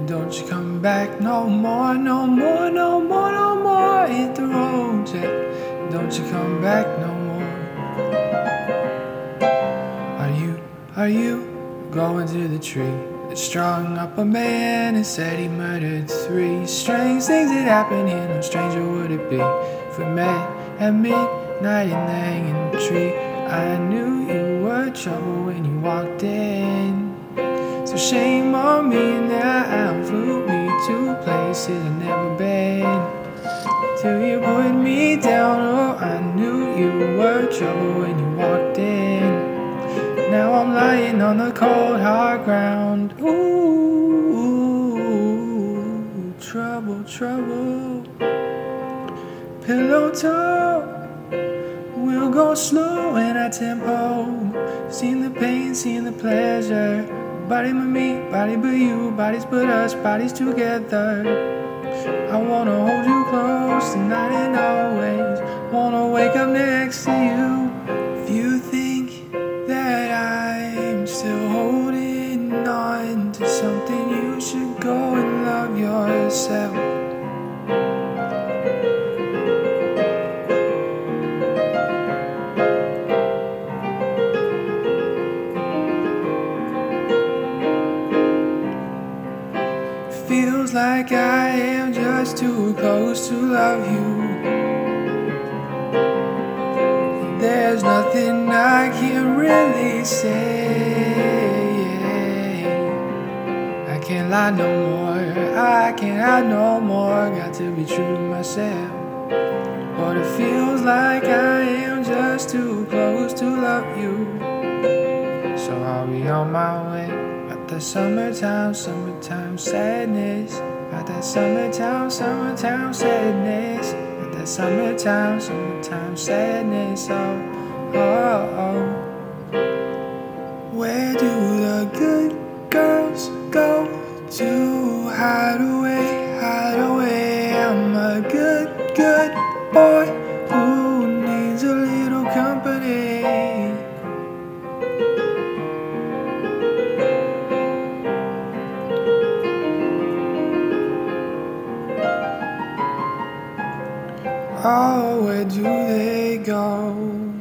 And don't you come back no more, no more, no more, no more. Hit the road, Jack. And don't you come back no more. Are you, are you going to the tree that strung up a man and said he murdered three? Strange things that happen here, no stranger would it be if we met at midnight in the hanging tree. I knew you were trouble when you walked in. So shame on me now, flew me to places I've never been. Till you put me down, oh, I knew you were trouble when you walked in. Now I'm lying on the cold hard ground. Ooh, trouble, trouble. Pillow talk. We'll go slow in our tempo. Seeing the pain, seeing the pleasure. Body but me, body but you, bodies but us, bodies together. I wanna hold you close tonight and always. Wanna wake up next to you. If you think that I'm still holding on to something, you should go and love yourself. Feels like I am just too close to love you. There's nothing I can really say. I can't lie no more. I can't hide no more. Got to be true to myself. But it feels like I am just too close to love you. So I'll be on my way. That summertime, summertime sadness. Got that summertime, summertime sadness. Got that summertime, summertime sadness. Oh, oh, oh. Where do the good girls go to hide away, Oh, where do they go?